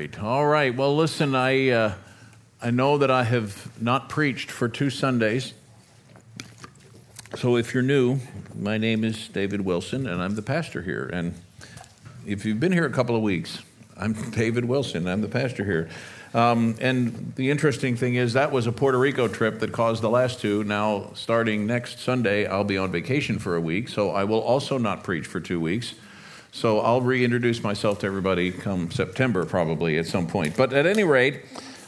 Great. All right. Well, listen, I, uh, I know that I have not preached for two Sundays. So if you're new, my name is David Wilson, and I'm the pastor here. And if you've been here a couple of weeks, I'm David Wilson. I'm the pastor here. Um, and the interesting thing is, that was a Puerto Rico trip that caused the last two. Now, starting next Sunday, I'll be on vacation for a week, so I will also not preach for two weeks. So I'll reintroduce myself to everybody come September, probably at some point. But at any rate,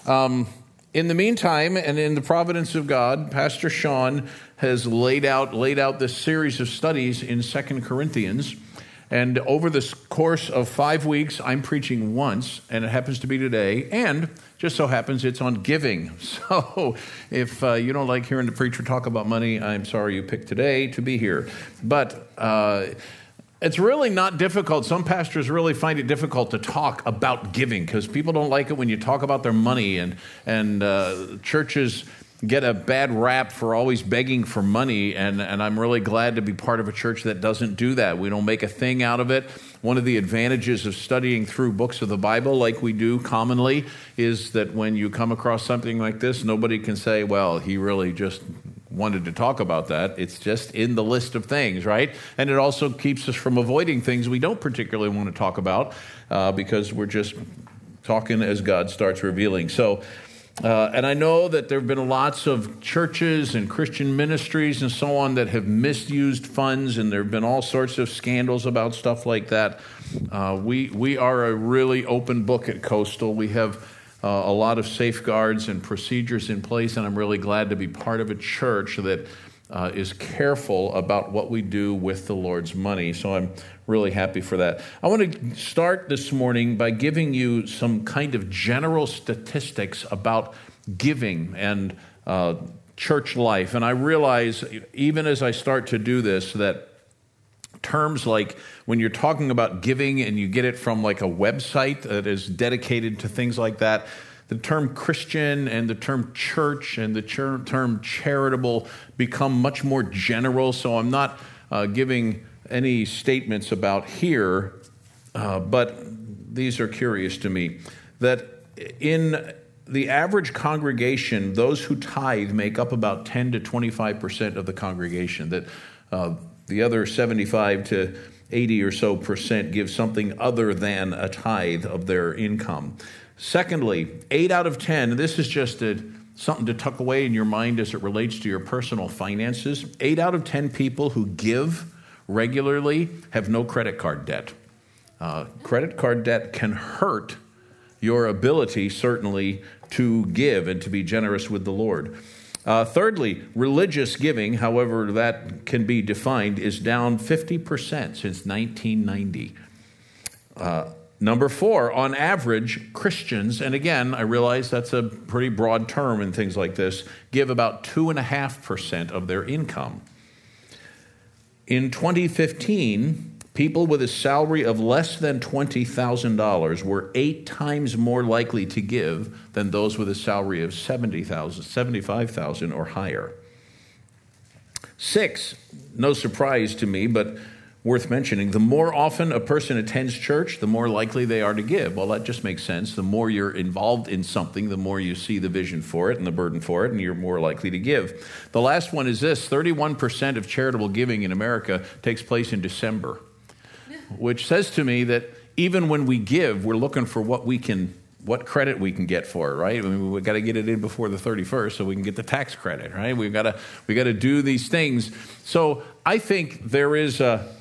um, in the meantime, and in the providence of God, Pastor Sean has laid out laid out this series of studies in Second Corinthians. And over this course of five weeks, I'm preaching once, and it happens to be today. And just so happens it's on giving. So if uh, you don't like hearing the preacher talk about money, I'm sorry you picked today to be here. But uh, it's really not difficult. Some pastors really find it difficult to talk about giving because people don't like it when you talk about their money, and and uh, churches get a bad rap for always begging for money. And and I'm really glad to be part of a church that doesn't do that. We don't make a thing out of it. One of the advantages of studying through books of the Bible, like we do commonly, is that when you come across something like this, nobody can say, "Well, he really just wanted to talk about that. It's just in the list of things, right? And it also keeps us from avoiding things we don't particularly want to talk about uh, because we're just talking as God starts revealing. So, uh, and I know that there have been lots of churches and Christian ministries and so on that have misused funds, and there have been all sorts of scandals about stuff like that. Uh, we, we are a really open book at Coastal. We have uh, a lot of safeguards and procedures in place, and I'm really glad to be part of a church that uh, is careful about what we do with the Lord's money. So I'm really happy for that. I want to start this morning by giving you some kind of general statistics about giving and uh, church life. And I realize, even as I start to do this, that terms like when you're talking about giving and you get it from like a website that is dedicated to things like that, the term Christian and the term church and the term charitable become much more general. So I'm not uh, giving any statements about here, uh, but these are curious to me. That in the average congregation, those who tithe make up about 10 to 25 percent of the congregation. That uh, the other 75 to 80 or so percent give something other than a tithe of their income. Secondly, 8 out of 10, this is just a, something to tuck away in your mind as it relates to your personal finances. 8 out of 10 people who give regularly have no credit card debt. Uh, credit card debt can hurt your ability, certainly, to give and to be generous with the Lord. Uh, thirdly, religious giving, however that can be defined, is down 50% since 1990. Uh, number four, on average, Christians, and again, I realize that's a pretty broad term in things like this, give about 2.5% of their income. In 2015, People with a salary of less than $20,000 were eight times more likely to give than those with a salary of 70,000, 75,000 or higher. Six, no surprise to me, but worth mentioning, the more often a person attends church, the more likely they are to give. Well, that just makes sense. The more you're involved in something, the more you see the vision for it and the burden for it, and you're more likely to give. The last one is this 31% of charitable giving in America takes place in December which says to me that even when we give, we're looking for what we can what credit we can get for it, right? I mean, we've got to get it in before the 31st so we can get the tax credit, right? We've got to, we've got to do these things. So I think there is a,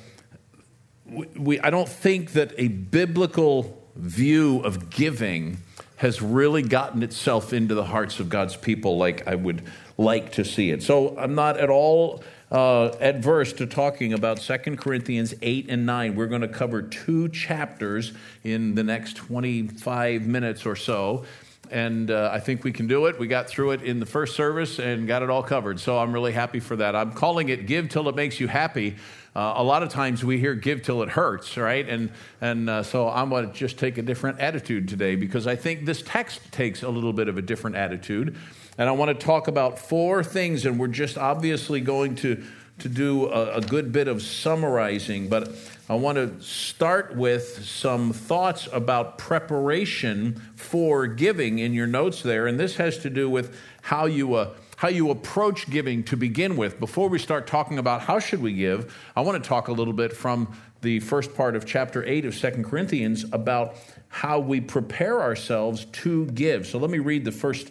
we, I don't think that a biblical view of giving has really gotten itself into the hearts of God's people like I would like to see it. So I'm not at all uh, adverse to talking about 2 Corinthians 8 and 9. We're going to cover two chapters in the next 25 minutes or so. And uh, I think we can do it. We got through it in the first service and got it all covered. So I'm really happy for that. I'm calling it Give Till It Makes You Happy. Uh, a lot of times we hear give till it hurts, right? And, and uh, so I'm going to just take a different attitude today because I think this text takes a little bit of a different attitude. And I want to talk about four things, and we're just obviously going to, to do a, a good bit of summarizing, but I want to start with some thoughts about preparation for giving in your notes there. And this has to do with how you, uh, how you approach giving to begin with. Before we start talking about how should we give, I want to talk a little bit from the first part of chapter 8 of Second Corinthians about how we prepare ourselves to give. So let me read the first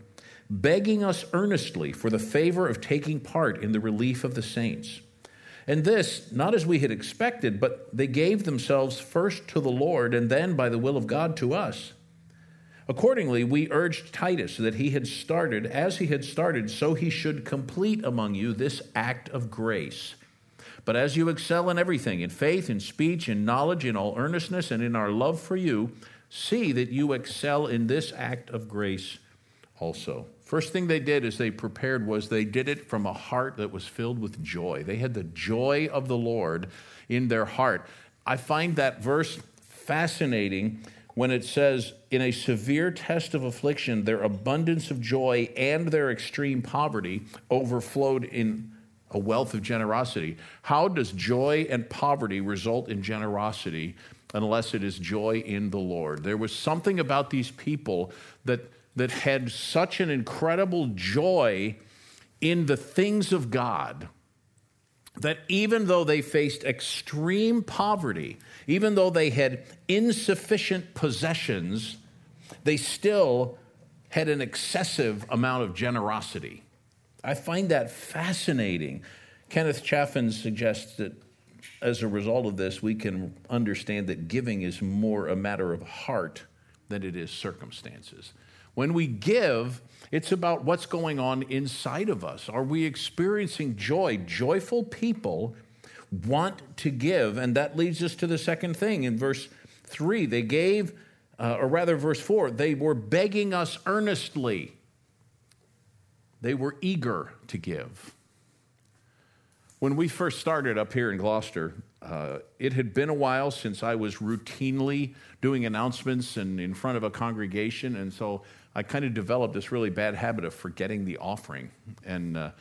begging us earnestly for the favor of taking part in the relief of the saints. And this, not as we had expected, but they gave themselves first to the Lord and then, by the will of God, to us. Accordingly, we urged Titus that he had started, as he had started, so he should complete among you this act of grace. But as you excel in everything, in faith, in speech, in knowledge, in all earnestness, and in our love for you, see that you excel in this act of grace also. First thing they did as they prepared was they did it from a heart that was filled with joy. They had the joy of the Lord in their heart. I find that verse fascinating when it says, In a severe test of affliction, their abundance of joy and their extreme poverty overflowed in a wealth of generosity. How does joy and poverty result in generosity unless it is joy in the Lord? There was something about these people that that had such an incredible joy in the things of God that even though they faced extreme poverty, even though they had insufficient possessions, they still had an excessive amount of generosity. I find that fascinating. Kenneth Chafin suggests that as a result of this, we can understand that giving is more a matter of heart than it is circumstances. When we give, it's about what's going on inside of us. Are we experiencing joy? Joyful people want to give. And that leads us to the second thing. In verse 3, they gave, uh, or rather, verse 4, they were begging us earnestly. They were eager to give. When we first started up here in Gloucester, uh, it had been a while since I was routinely doing announcements and in front of a congregation, and so I kind of developed this really bad habit of forgetting the offering, and uh,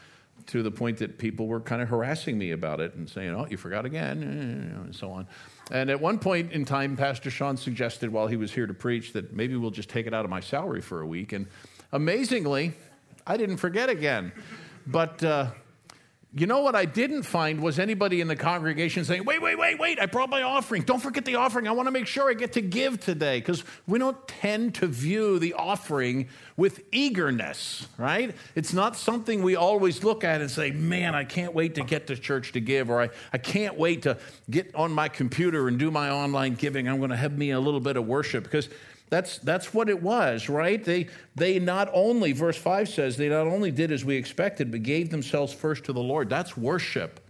to the point that people were kind of harassing me about it and saying, "Oh, you forgot again," and so on. And at one point in time, Pastor Sean suggested while he was here to preach that maybe we'll just take it out of my salary for a week. And amazingly, I didn't forget again. But uh, you know what I didn't find was anybody in the congregation saying, wait, wait, wait, wait, I brought my offering. Don't forget the offering. I want to make sure I get to give today. Because we don't tend to view the offering with eagerness, right? It's not something we always look at and say, man, I can't wait to get to church to give, or I, I can't wait to get on my computer and do my online giving. I'm going to have me a little bit of worship. Because that's, that's what it was, right? They, they not only, verse 5 says, they not only did as we expected, but gave themselves first to the Lord. That's worship.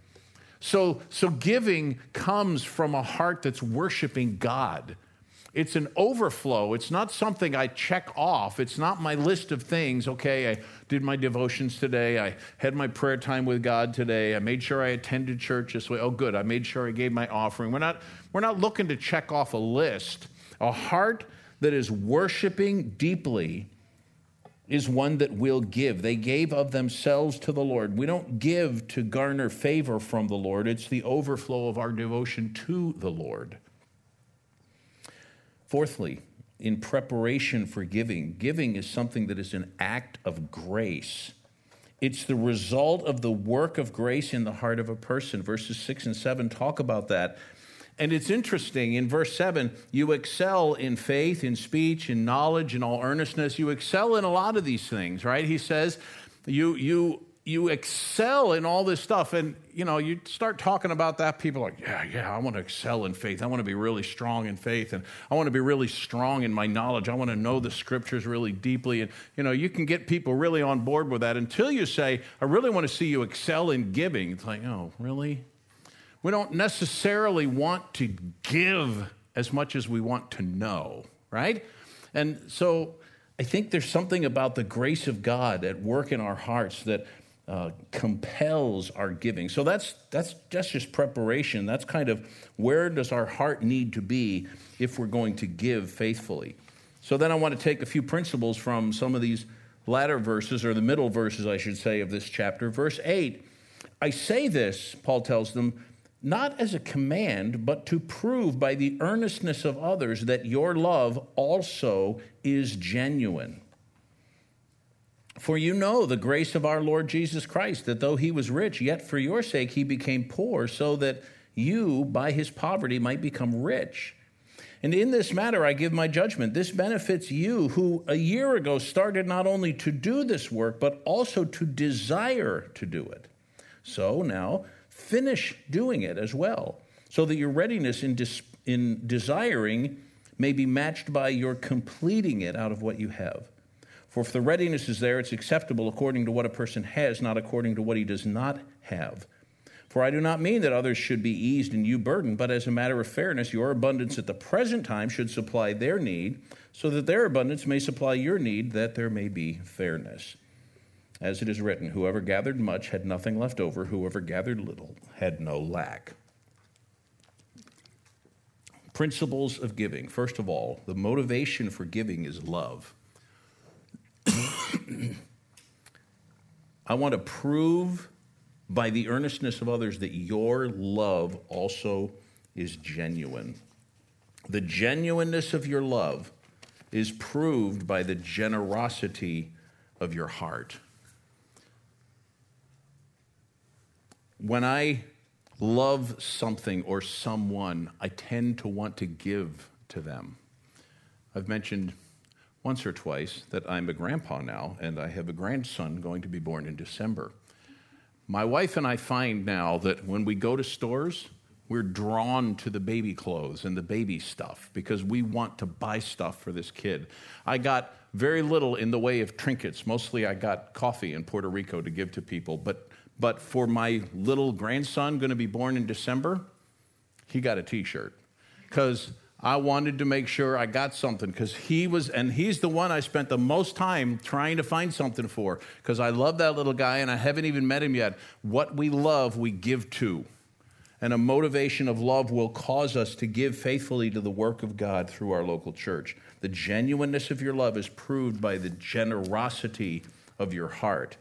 So, so giving comes from a heart that's worshiping God. It's an overflow. It's not something I check off. It's not my list of things. Okay, I did my devotions today. I had my prayer time with God today. I made sure I attended church this way. Oh, good. I made sure I gave my offering. We're not, we're not looking to check off a list. A heart that is worshiping deeply is one that will give. They gave of themselves to the Lord. We don't give to garner favor from the Lord, it's the overflow of our devotion to the Lord. Fourthly, in preparation for giving, giving is something that is an act of grace. It's the result of the work of grace in the heart of a person. Verses 6 and 7 talk about that. And it's interesting in verse 7 you excel in faith, in speech, in knowledge, in all earnestness. You excel in a lot of these things, right? He says, you, you, you excel in all this stuff. And, you know, you start talking about that, people are like, yeah, yeah, I want to excel in faith. I want to be really strong in faith. And I want to be really strong in my knowledge. I want to know the scriptures really deeply. And, you know, you can get people really on board with that until you say, I really want to see you excel in giving. It's like, oh, really? We don't necessarily want to give as much as we want to know, right? And so I think there's something about the grace of God at work in our hearts that uh, compels our giving. So that's, that's, that's just preparation. That's kind of where does our heart need to be if we're going to give faithfully. So then I want to take a few principles from some of these latter verses, or the middle verses, I should say, of this chapter. Verse 8 I say this, Paul tells them, not as a command, but to prove by the earnestness of others that your love also is genuine. For you know the grace of our Lord Jesus Christ, that though he was rich, yet for your sake he became poor, so that you, by his poverty, might become rich. And in this matter, I give my judgment. This benefits you, who a year ago started not only to do this work, but also to desire to do it. So now, finish doing it as well, so that your readiness in, dis- in desiring may be matched by your completing it out of what you have. For if the readiness is there, it's acceptable according to what a person has, not according to what he does not have. For I do not mean that others should be eased and you burdened, but as a matter of fairness, your abundance at the present time should supply their need, so that their abundance may supply your need, that there may be fairness. As it is written, whoever gathered much had nothing left over, whoever gathered little had no lack. Principles of giving. First of all, the motivation for giving is love. I want to prove by the earnestness of others that your love also is genuine. The genuineness of your love is proved by the generosity of your heart. When I love something or someone, I tend to want to give to them. I've mentioned once or twice that I'm a grandpa now, and I have a grandson going to be born in December. My wife and I find now that when we go to stores, we're drawn to the baby clothes and the baby stuff because we want to buy stuff for this kid. I got very little in the way of trinkets. Mostly I got coffee in Puerto Rico to give to people, but but for my little grandson, going to be born in December, he got a t shirt. Because I wanted to make sure I got something because he was, and he's the one I spent the most time trying to find something for because I love that little guy and I haven't even met him yet. What we love, we give to. And a motivation of love will cause us to give faithfully to the work of God through our local church. The genuineness of your love is proved by the generosity of your heart.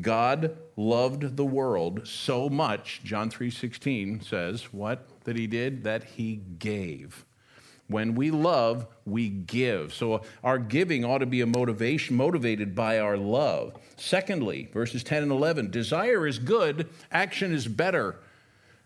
God loved the world so much, John 3:16 says, what that he did that he gave. When we love, we give. So our giving ought to be a motivation motivated by our love. Secondly, verses 10 and 11, desire is good, action is better.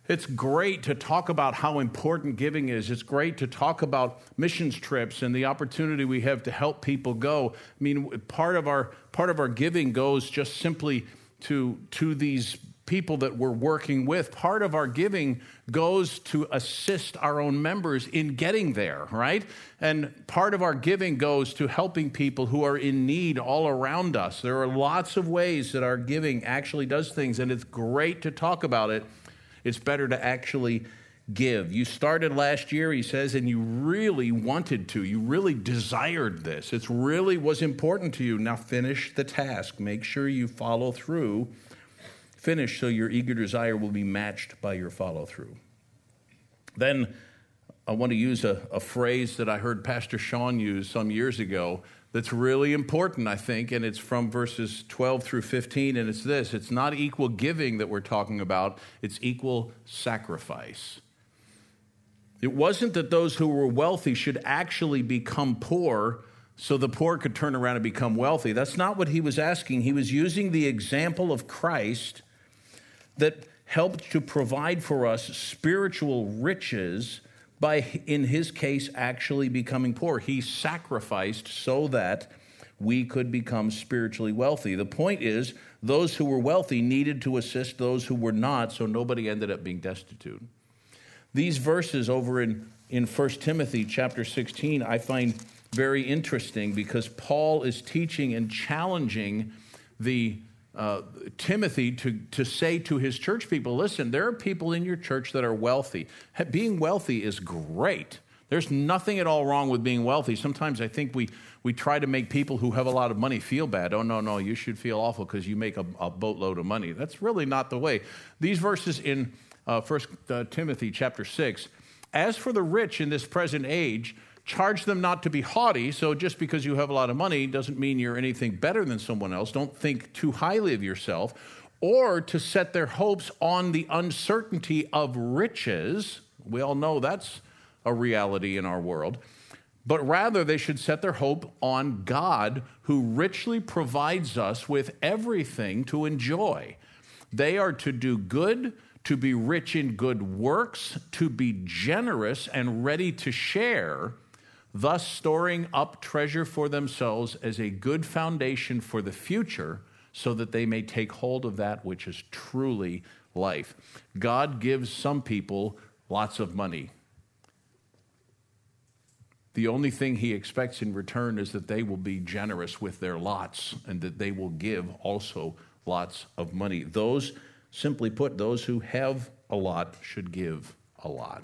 It's great to talk about how important giving is. It's great to talk about missions trips and the opportunity we have to help people go. I mean, part of our part of our giving goes just simply to to these people that we're working with. Part of our giving goes to assist our own members in getting there, right? And part of our giving goes to helping people who are in need all around us. There are lots of ways that our giving actually does things, and it's great to talk about it it's better to actually give. You started last year, he says, and you really wanted to. You really desired this. It really was important to you. Now finish the task. Make sure you follow through. Finish so your eager desire will be matched by your follow through. Then I want to use a, a phrase that I heard Pastor Sean use some years ago that's really important, I think, and it's from verses 12 through 15, and it's this it's not equal giving that we're talking about, it's equal sacrifice. It wasn't that those who were wealthy should actually become poor so the poor could turn around and become wealthy. That's not what he was asking. He was using the example of Christ that helped to provide for us spiritual riches by, in his case, actually becoming poor. He sacrificed so that we could become spiritually wealthy. The point is, those who were wealthy needed to assist those who were not, so nobody ended up being destitute. These verses over in, in 1 Timothy chapter 16, I find very interesting because Paul is teaching and challenging the uh, Timothy to, to say to his church people listen, there are people in your church that are wealthy. Being wealthy is great. There's nothing at all wrong with being wealthy. Sometimes I think we, we try to make people who have a lot of money feel bad. Oh, no, no, you should feel awful because you make a, a, boatload of money. That's really not the way. These verses in uh, 1 uh, Timothy chapter 6 As for the rich in this present age, charge them not to be haughty. So just because you have a lot of money doesn't mean you're anything better than someone else. Don't think too highly of yourself. Or to set their hopes on the uncertainty of riches. We all know that's a reality in our world, but rather they should set their hope on God, who richly provides us with everything to enjoy. They are to do good, to be rich in good works, to be generous and ready to share, thus storing up treasure for themselves as a good foundation for the future, so that they may take hold of that which is truly life. God gives some people lots of money. The only thing he expects in return is that they will be generous with their lots and that they will give also lots of money. Those, simply put, those who have a lot should give a lot.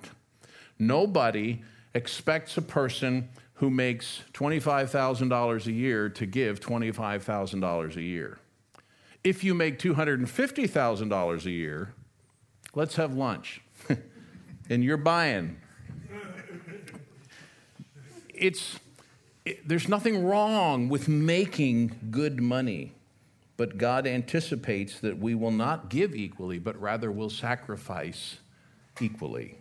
Nobody expects a person who makes $25,000 a year to give $25,000 a year. If you make $250,000 a year, let's have lunch. and you're buying it's, it, there's nothing wrong with making good money, but God anticipates that we will not give equally, but rather will sacrifice equally.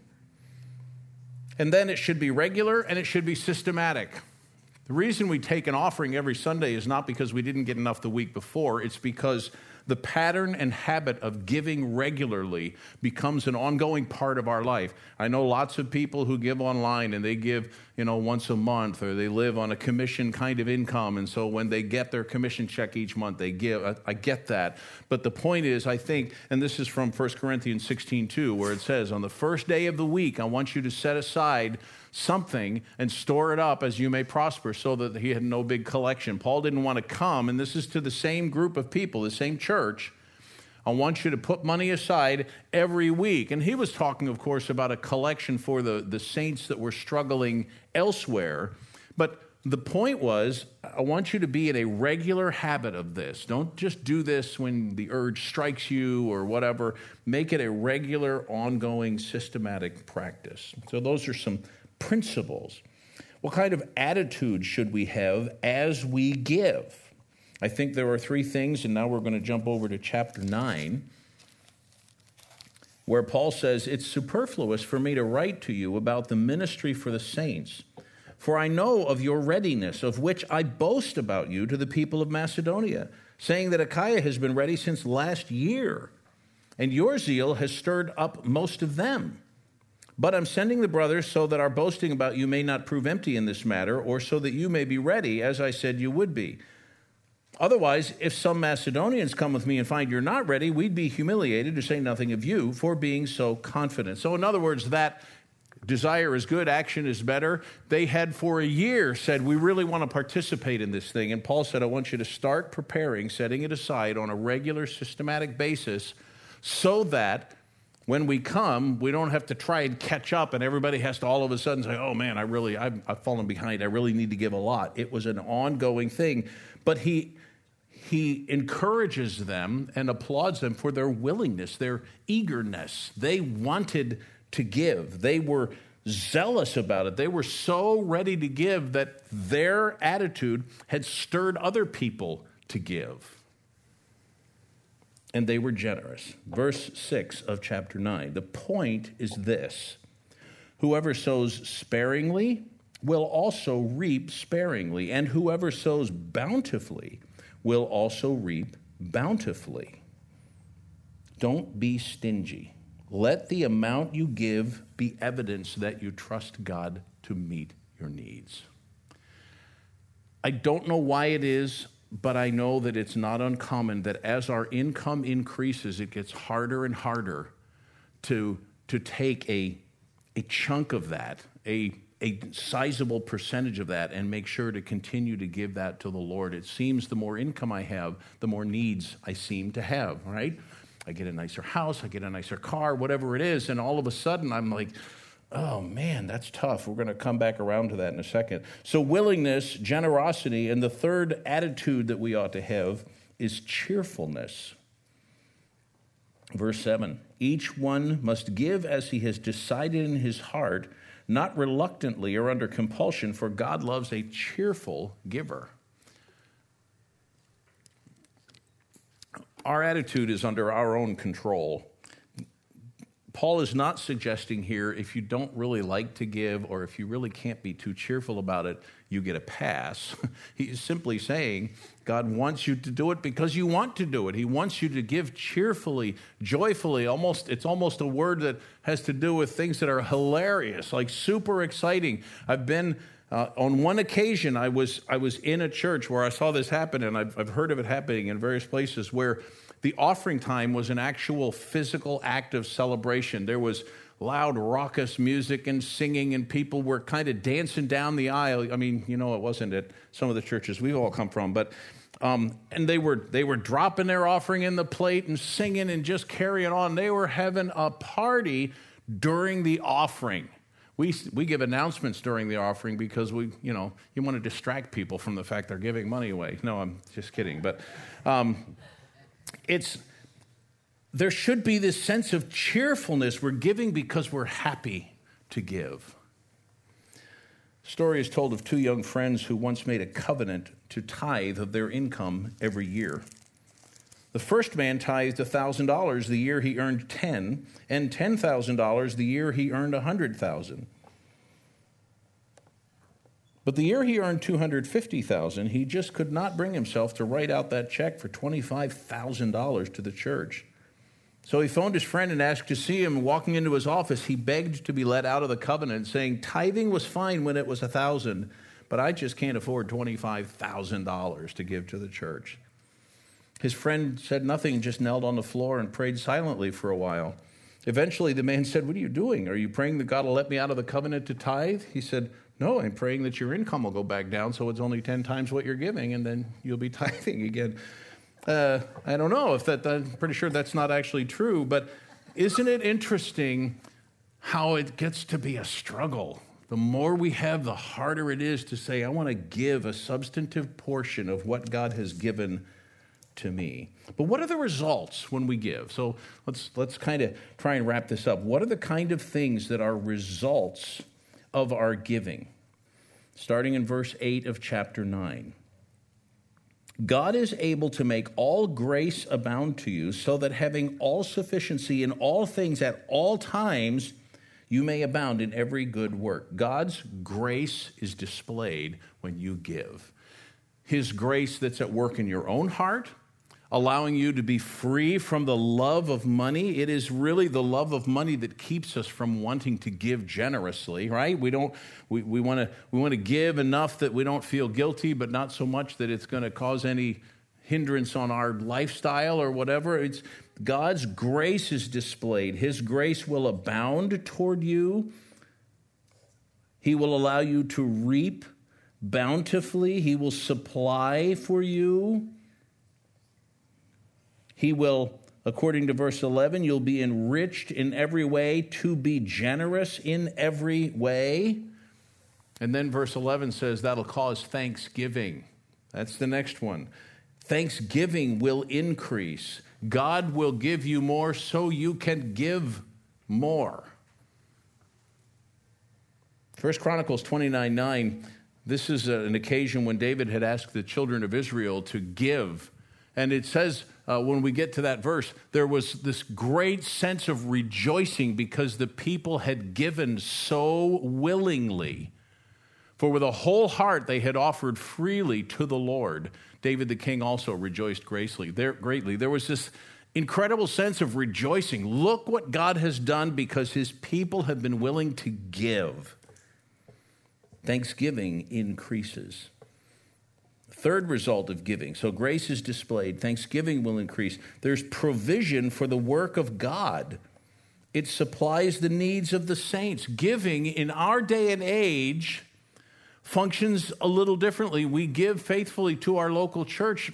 And then it should be regular and it should be systematic. The reason we take an offering every Sunday is not because we didn't get enough the week before, it's because the pattern and habit of giving regularly becomes an ongoing part of our life. I know lots of people who give online and they give, you know, once a month or they live on a commission kind of income. And so when they get their commission check each month, they give. I, I get that. But the point is, I think, and this is from 1 Corinthians 16 2, where it says, On the first day of the week, I want you to set aside something and store it up as you may prosper, so that he had no big collection. Paul didn't want to come, and this is to the same group of people, the same church. I want you to put money aside every week. And he was talking, of course, about a collection for the, the saints that were struggling elsewhere. But the point was, I want you to be in a regular habit of this. Don't just do this when the urge strikes you or whatever. Make it a regular, ongoing, systematic practice. So, those are some principles. What kind of attitude should we have as we give? I think there are three things, and now we're going to jump over to chapter 9, where Paul says, It's superfluous for me to write to you about the ministry for the saints, for I know of your readiness, of which I boast about you to the people of Macedonia, saying that Achaia has been ready since last year, and your zeal has stirred up most of them. But I'm sending the brothers so that our boasting about you may not prove empty in this matter, or so that you may be ready, as I said you would be. Otherwise, if some Macedonians come with me and find you're not ready, we'd be humiliated, to say nothing of you, for being so confident. So, in other words, that desire is good, action is better. They had for a year said, We really want to participate in this thing. And Paul said, I want you to start preparing, setting it aside on a regular, systematic basis so that when we come, we don't have to try and catch up, and everybody has to all of a sudden say, Oh man, I really, I've, I've fallen behind. I really need to give a lot. It was an ongoing thing. But he, he encourages them and applauds them for their willingness, their eagerness. They wanted to give, they were zealous about it. They were so ready to give that their attitude had stirred other people to give and they were generous. Verse 6 of chapter 9. The point is this Whoever sows sparingly will also reap sparingly, and whoever sows bountifully will also reap bountifully. Don't be stingy. Let the amount you give be evidence that you trust God to meet your needs. I don't know why it is but I know that it's not uncommon that as our income increases, it gets harder and harder to, to take a, a chunk of that, a, a sizable percentage of that, and make sure to continue to give that to the Lord. It seems the more income I have, the more needs I seem to have, right? I get a nicer house, I get a nicer car, whatever it is, and all of a sudden I'm like, Oh man, that's tough. We're going to come back around to that in a second. So, willingness, generosity, and the third attitude that we ought to have is cheerfulness. Verse 7 Each one must give as he has decided in his heart, not reluctantly or under compulsion, for God loves a cheerful giver. Our attitude is under our own control. Paul is not suggesting here if you don't really like to give or if you really can't be too cheerful about it, you get a pass. He's simply saying God wants you to do it because you want to do it. He wants you to give cheerfully, joyfully. Almost it's almost a word that has to do with things that are hilarious, like super exciting. I've been uh, on one occasion, I was, I was in a church where I saw this happen, and I've, I've heard of it happening in various places where the offering time was an actual physical act of celebration. There was loud, raucous music and singing, and people were kind of dancing down the aisle. I mean, you know, it wasn't at some of the churches we've all come from, but um, and they were they were dropping their offering in the plate and singing and just carrying on. They were having a party during the offering. We, we give announcements during the offering because we, you know, you want to distract people from the fact they're giving money away. No, I'm just kidding. But um, it's there should be this sense of cheerfulness. We're giving because we're happy to give. Story is told of two young friends who once made a covenant to tithe of their income every year. The first man tithed $1,000 the year he earned 10, and $10,000 the year he earned 100,000. But the year he earned 250,000, he just could not bring himself to write out that check for $25,000 to the church. So he phoned his friend and asked to see him. Walking into his office, he begged to be let out of the covenant, saying, Tithing was fine when it was a thousand, but I just can't afford $25,000 to give to the church. His friend said nothing, just knelt on the floor and prayed silently for a while. Eventually, the man said, What are you doing? Are you praying that God will let me out of the covenant to tithe? He said, no, I'm praying that your income will go back down so it's only 10 times what you're giving and then you'll be tithing again. Uh, I don't know if that, I'm pretty sure that's not actually true, but isn't it interesting how it gets to be a struggle? The more we have, the harder it is to say, I want to give a substantive portion of what God has given to me. But what are the results when we give? So let's, let's kind of try and wrap this up. What are the kind of things that are results of our giving. Starting in verse 8 of chapter 9. God is able to make all grace abound to you, so that having all sufficiency in all things at all times, you may abound in every good work. God's grace is displayed when you give. His grace that's at work in your own heart, allowing you to be free from the love of money. It is really the love of money that keeps us from wanting to give generously, right? We don't we, we want to we want to give enough that we don't feel guilty, but not so much that it's going to cause any hindrance on our lifestyle or whatever. It's God's grace is displayed. His grace will abound toward you. He will allow you to reap bountifully. He will supply for you. He will, according to verse 11, you'll be enriched in every way to be generous in every way. And then verse 11 says that'll cause thanksgiving. That's the next one. Thanksgiving will increase. God will give you more so you can give more. First Chronicles 29 9, this is an occasion when David had asked the children of Israel to give. And it says uh, when we get to that verse, there was this great sense of rejoicing because the people had given so willingly. For with a whole heart they had offered freely to the Lord. David the king also rejoiced greatly. There, greatly. there was this incredible sense of rejoicing. Look what God has done because his people have been willing to give. Thanksgiving increases. Third result of giving. So grace is displayed, thanksgiving will increase. There's provision for the work of God. It supplies the needs of the saints. Giving in our day and age functions a little differently. We give faithfully to our local church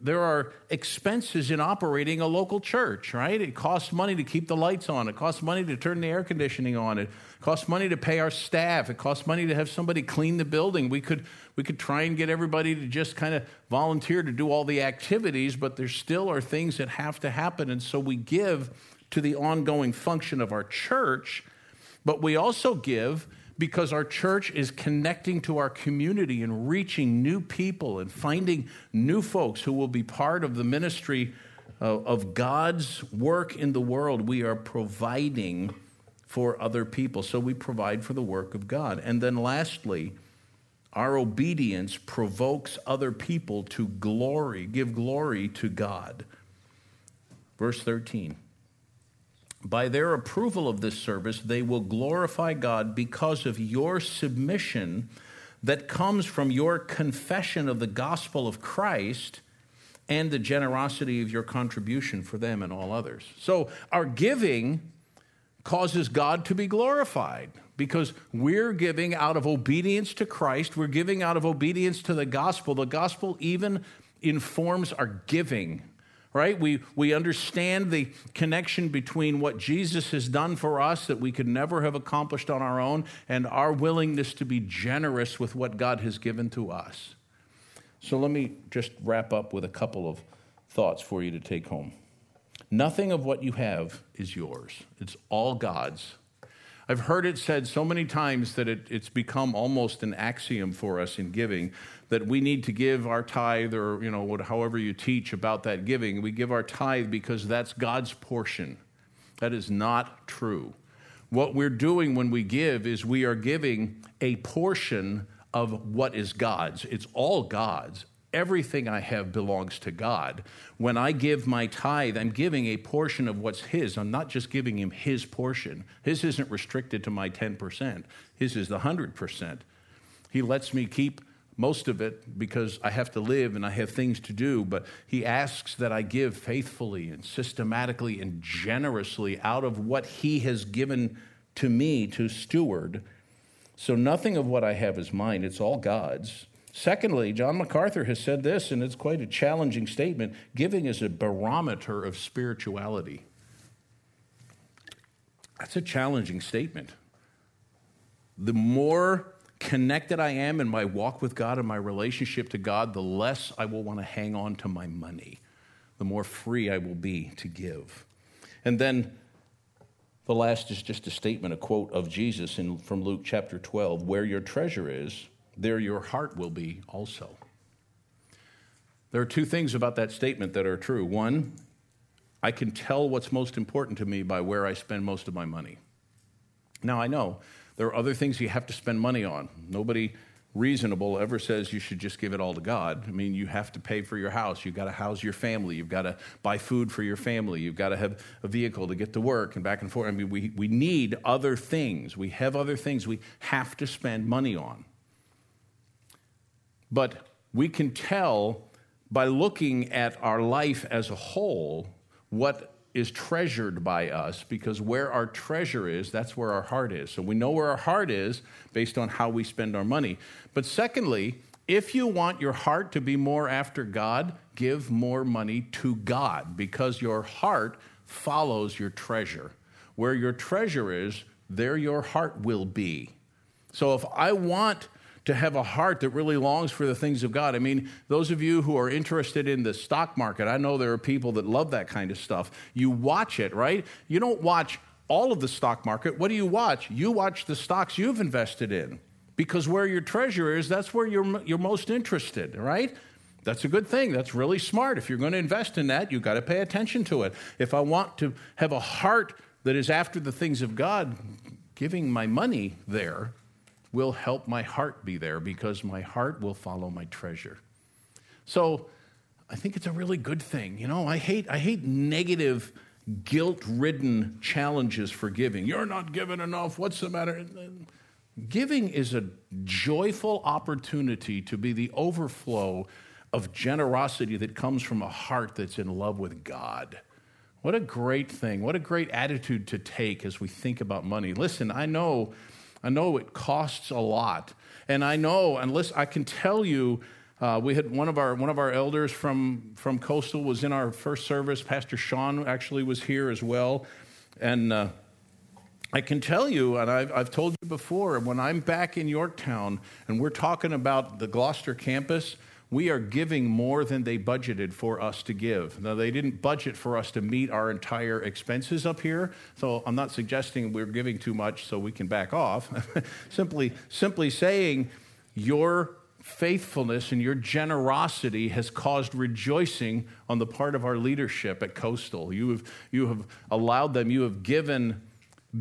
there are expenses in operating a local church, right? It costs money to keep the lights on. It costs money to turn the air conditioning on. It costs money to pay our staff. It costs money to have somebody clean the building. We could, we could try and get everybody to just kind of volunteer to do all the activities, but there still are things that have to happen. And so we give to the ongoing function of our church, but we also give because our church is connecting to our community and reaching new people and finding new folks who will be part of the ministry uh, of God's work in the world. We are providing for other people. So we provide for the work of God. And then lastly, our obedience provokes other people to glory, give glory to God. Verse 13. By their approval of this service, they will glorify God because of your submission that comes from your confession of the gospel of Christ and the generosity of your contribution for them and all others. So, our giving causes God to be glorified because we're giving out of obedience to Christ, we're giving out of obedience to the gospel. The gospel even informs our giving right? We, we understand the connection between what Jesus has done for us that we could never have accomplished on our own and our willingness to be generous with what God has given to us. So let me just wrap up with a couple of thoughts for you to take home. Nothing of what you have is yours, it's all God's. I've heard it said so many times that it, it's become almost an axiom for us in giving that we need to give our tithe or, you know, however you teach about that giving. We give our tithe because that's God's portion. That is not true. What we're doing when we give is we are giving a portion of what is God's. It's all God's everything I have belongs to God. When I give my tithe, I'm giving a portion of what's His. I'm not just giving Him His portion. His isn't restricted to my 10%, His is the 100%. He lets me keep most of it because I have to live and I have things to do, but He asks that I give faithfully and systematically and generously out of what He has given to me to steward. So nothing of what I have is mine, it's all God's. Secondly, John MacArthur has said this, and it's quite a challenging statement giving is a barometer of spirituality. That's a challenging statement. The more connected I am in my walk with God and my relationship to God, the less I will want to hang on to my money, the more free I will be to give. And then the last is just a statement, a quote of Jesus in, from Luke chapter 12 where your treasure is, there your heart will be also. There are two things about that statement that are true. One, I can tell what's most important to me by where I spend most of my money. Now, I know there are other things you have to spend money on. Nobody reasonable ever says you should just give it all to God. I mean, you have to pay for your house. You've got to house your family. You've got to buy food for your family. You've got to have a vehicle to get to work and back and forth. I mean, we, we need other things. We have other things we have to spend money on. But we can tell by looking at our life as a whole what is treasured by us because where our treasure is, that's where our heart is. So we know where our heart is based on how we spend our money. But secondly, if you want your heart to be more after God, give more money to God because your heart follows your treasure. Where your treasure is, there your heart will be. So if I want to have a heart that really longs for the things of God. I mean, those of you who are interested in the stock market, I know there are people that love that kind of stuff. You watch it, right? You don't watch all of the stock market. What do you watch? You watch the stocks you've invested in. Because where your treasure is, that's where you're, you're most interested, right? That's a good thing. That's really smart. If you're going to invest in that, you've got to pay attention to it. If I want to have a heart that is after the things of God, giving my money there will help my heart be there because my heart will follow my treasure. So I think it's a really good thing. You know, I hate, I hate negative, guilt ridden challenges for giving. You're not giving enough. What's the matter? Giving is a joyful opportunity to be the overflow of generosity that comes from a heart that's in love with God. What a great thing. What a great attitude to take as we think about money. Listen, I know I know it costs a lot. And I know, unless I can tell you Uh, we had one of our one of our elders from from Coastal was in our first service. Pastor Sean actually was here as well, and uh, I can tell you, and I've, I've told you before, when I'm back in Yorktown and we're talking about the Gloucester campus, we are giving more than they budgeted for us to give. Now, they didn't budget for us to meet our entire expenses up here, so I'm not suggesting we're giving too much so we can back off. simply, simply saying your faithfulness and your generosity has caused rejoicing on the part of our leadership at Coastal. You have, you have allowed them, you have given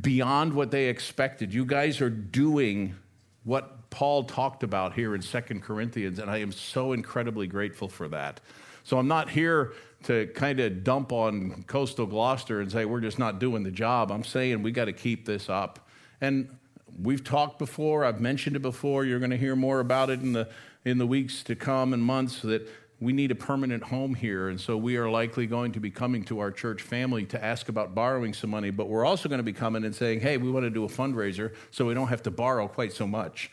beyond what they expected. You guys are doing what Paul talked about here in Second Corinthians, and I am so incredibly grateful for that. So I'm not here to kind of dump on coastal Gloucester and say we're just not doing the job. I'm saying we got to keep this up. And we've talked before, I've mentioned it before, you're going to hear more about it in the in the weeks to come and months that we need a permanent home here, and so we are likely going to be coming to our church family to ask about borrowing some money, but we're also going to be coming and saying, hey, we want to do a fundraiser so we don't have to borrow quite so much.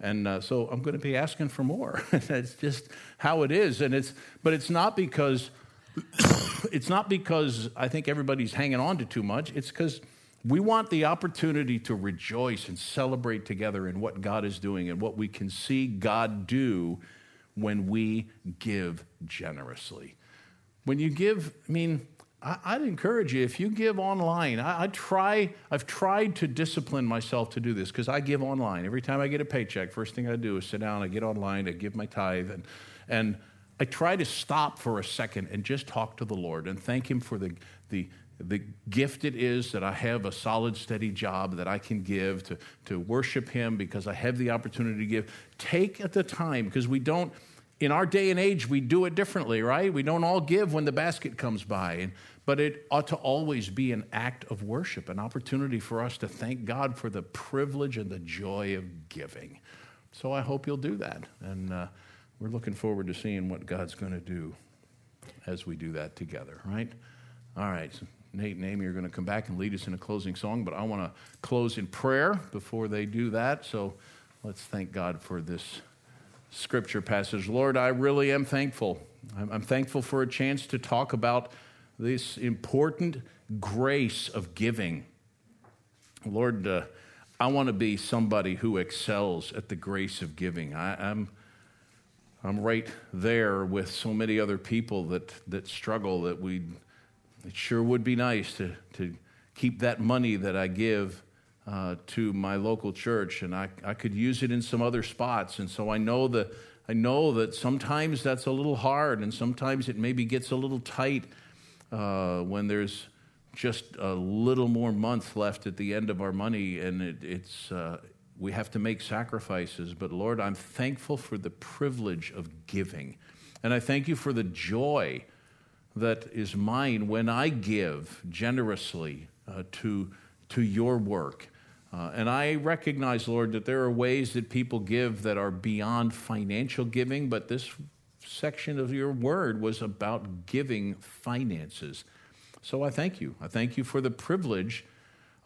And uh, so I'm going to be asking for more. That's just how it is. And it's, but it's not because, it's not because I think everybody's hanging on to too much. It's because we want the opportunity to rejoice and celebrate together in what God is doing and what we can see God do when we give generously. When you give, I mean, I, would encourage you if you give online. I, I, try. I've tried to discipline myself to do this because I give online every time I get a paycheck. First thing I do is sit down. I get online. I give my tithe, and and I try to stop for a second and just talk to the Lord and thank Him for the the the gift it is that I have a solid, steady job that I can give to, to worship Him because I have the opportunity to give. Take at the time, because we don't, in our day and age, we do it differently, right? We don't all give when the basket comes by. But it ought to always be an act of worship, an opportunity for us to thank God for the privilege and the joy of giving. So I hope you'll do that. And uh, we're looking forward to seeing what God's going to do as we do that together, right? All right. So Nate and Amy are going to come back and lead us in a closing song, but I want to close in prayer before they do that. So let's thank God for this scripture passage. Lord, I really am thankful. I'm thankful for a chance to talk about this important grace of giving. Lord, uh, I want to be somebody who excels at the grace of giving. I, I'm, I'm right there with so many other people that, that struggle that we it sure would be nice to, to keep that money that I give uh, to my local church, and I, I could use it in some other spots. And so I know that I know that sometimes that's a little hard, and sometimes it maybe gets a little tight uh, when there's just a little more month left at the end of our money, and it, it's uh, we have to make sacrifices. But Lord, I'm thankful for the privilege of giving, and I thank you for the joy that is mine when I give generously uh, to, to your work. Uh, and I recognize, Lord, that there are ways that people give that are beyond financial giving, but this section of your word was about giving finances. So I thank you. I thank you for the privilege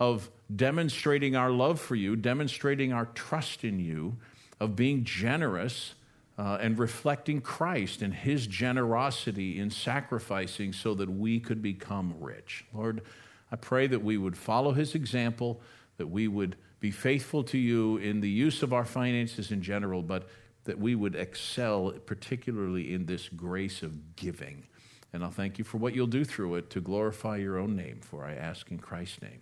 of demonstrating our love for you, demonstrating our trust in you, of being generous uh, and reflecting Christ and his generosity in sacrificing so that we could become rich. Lord, I pray that we would follow his example, that we would be faithful to you in the use of our finances in general, but that we would excel particularly in this grace of giving. And I'll thank you for what you'll do through it to glorify your own name, for I ask in Christ's name.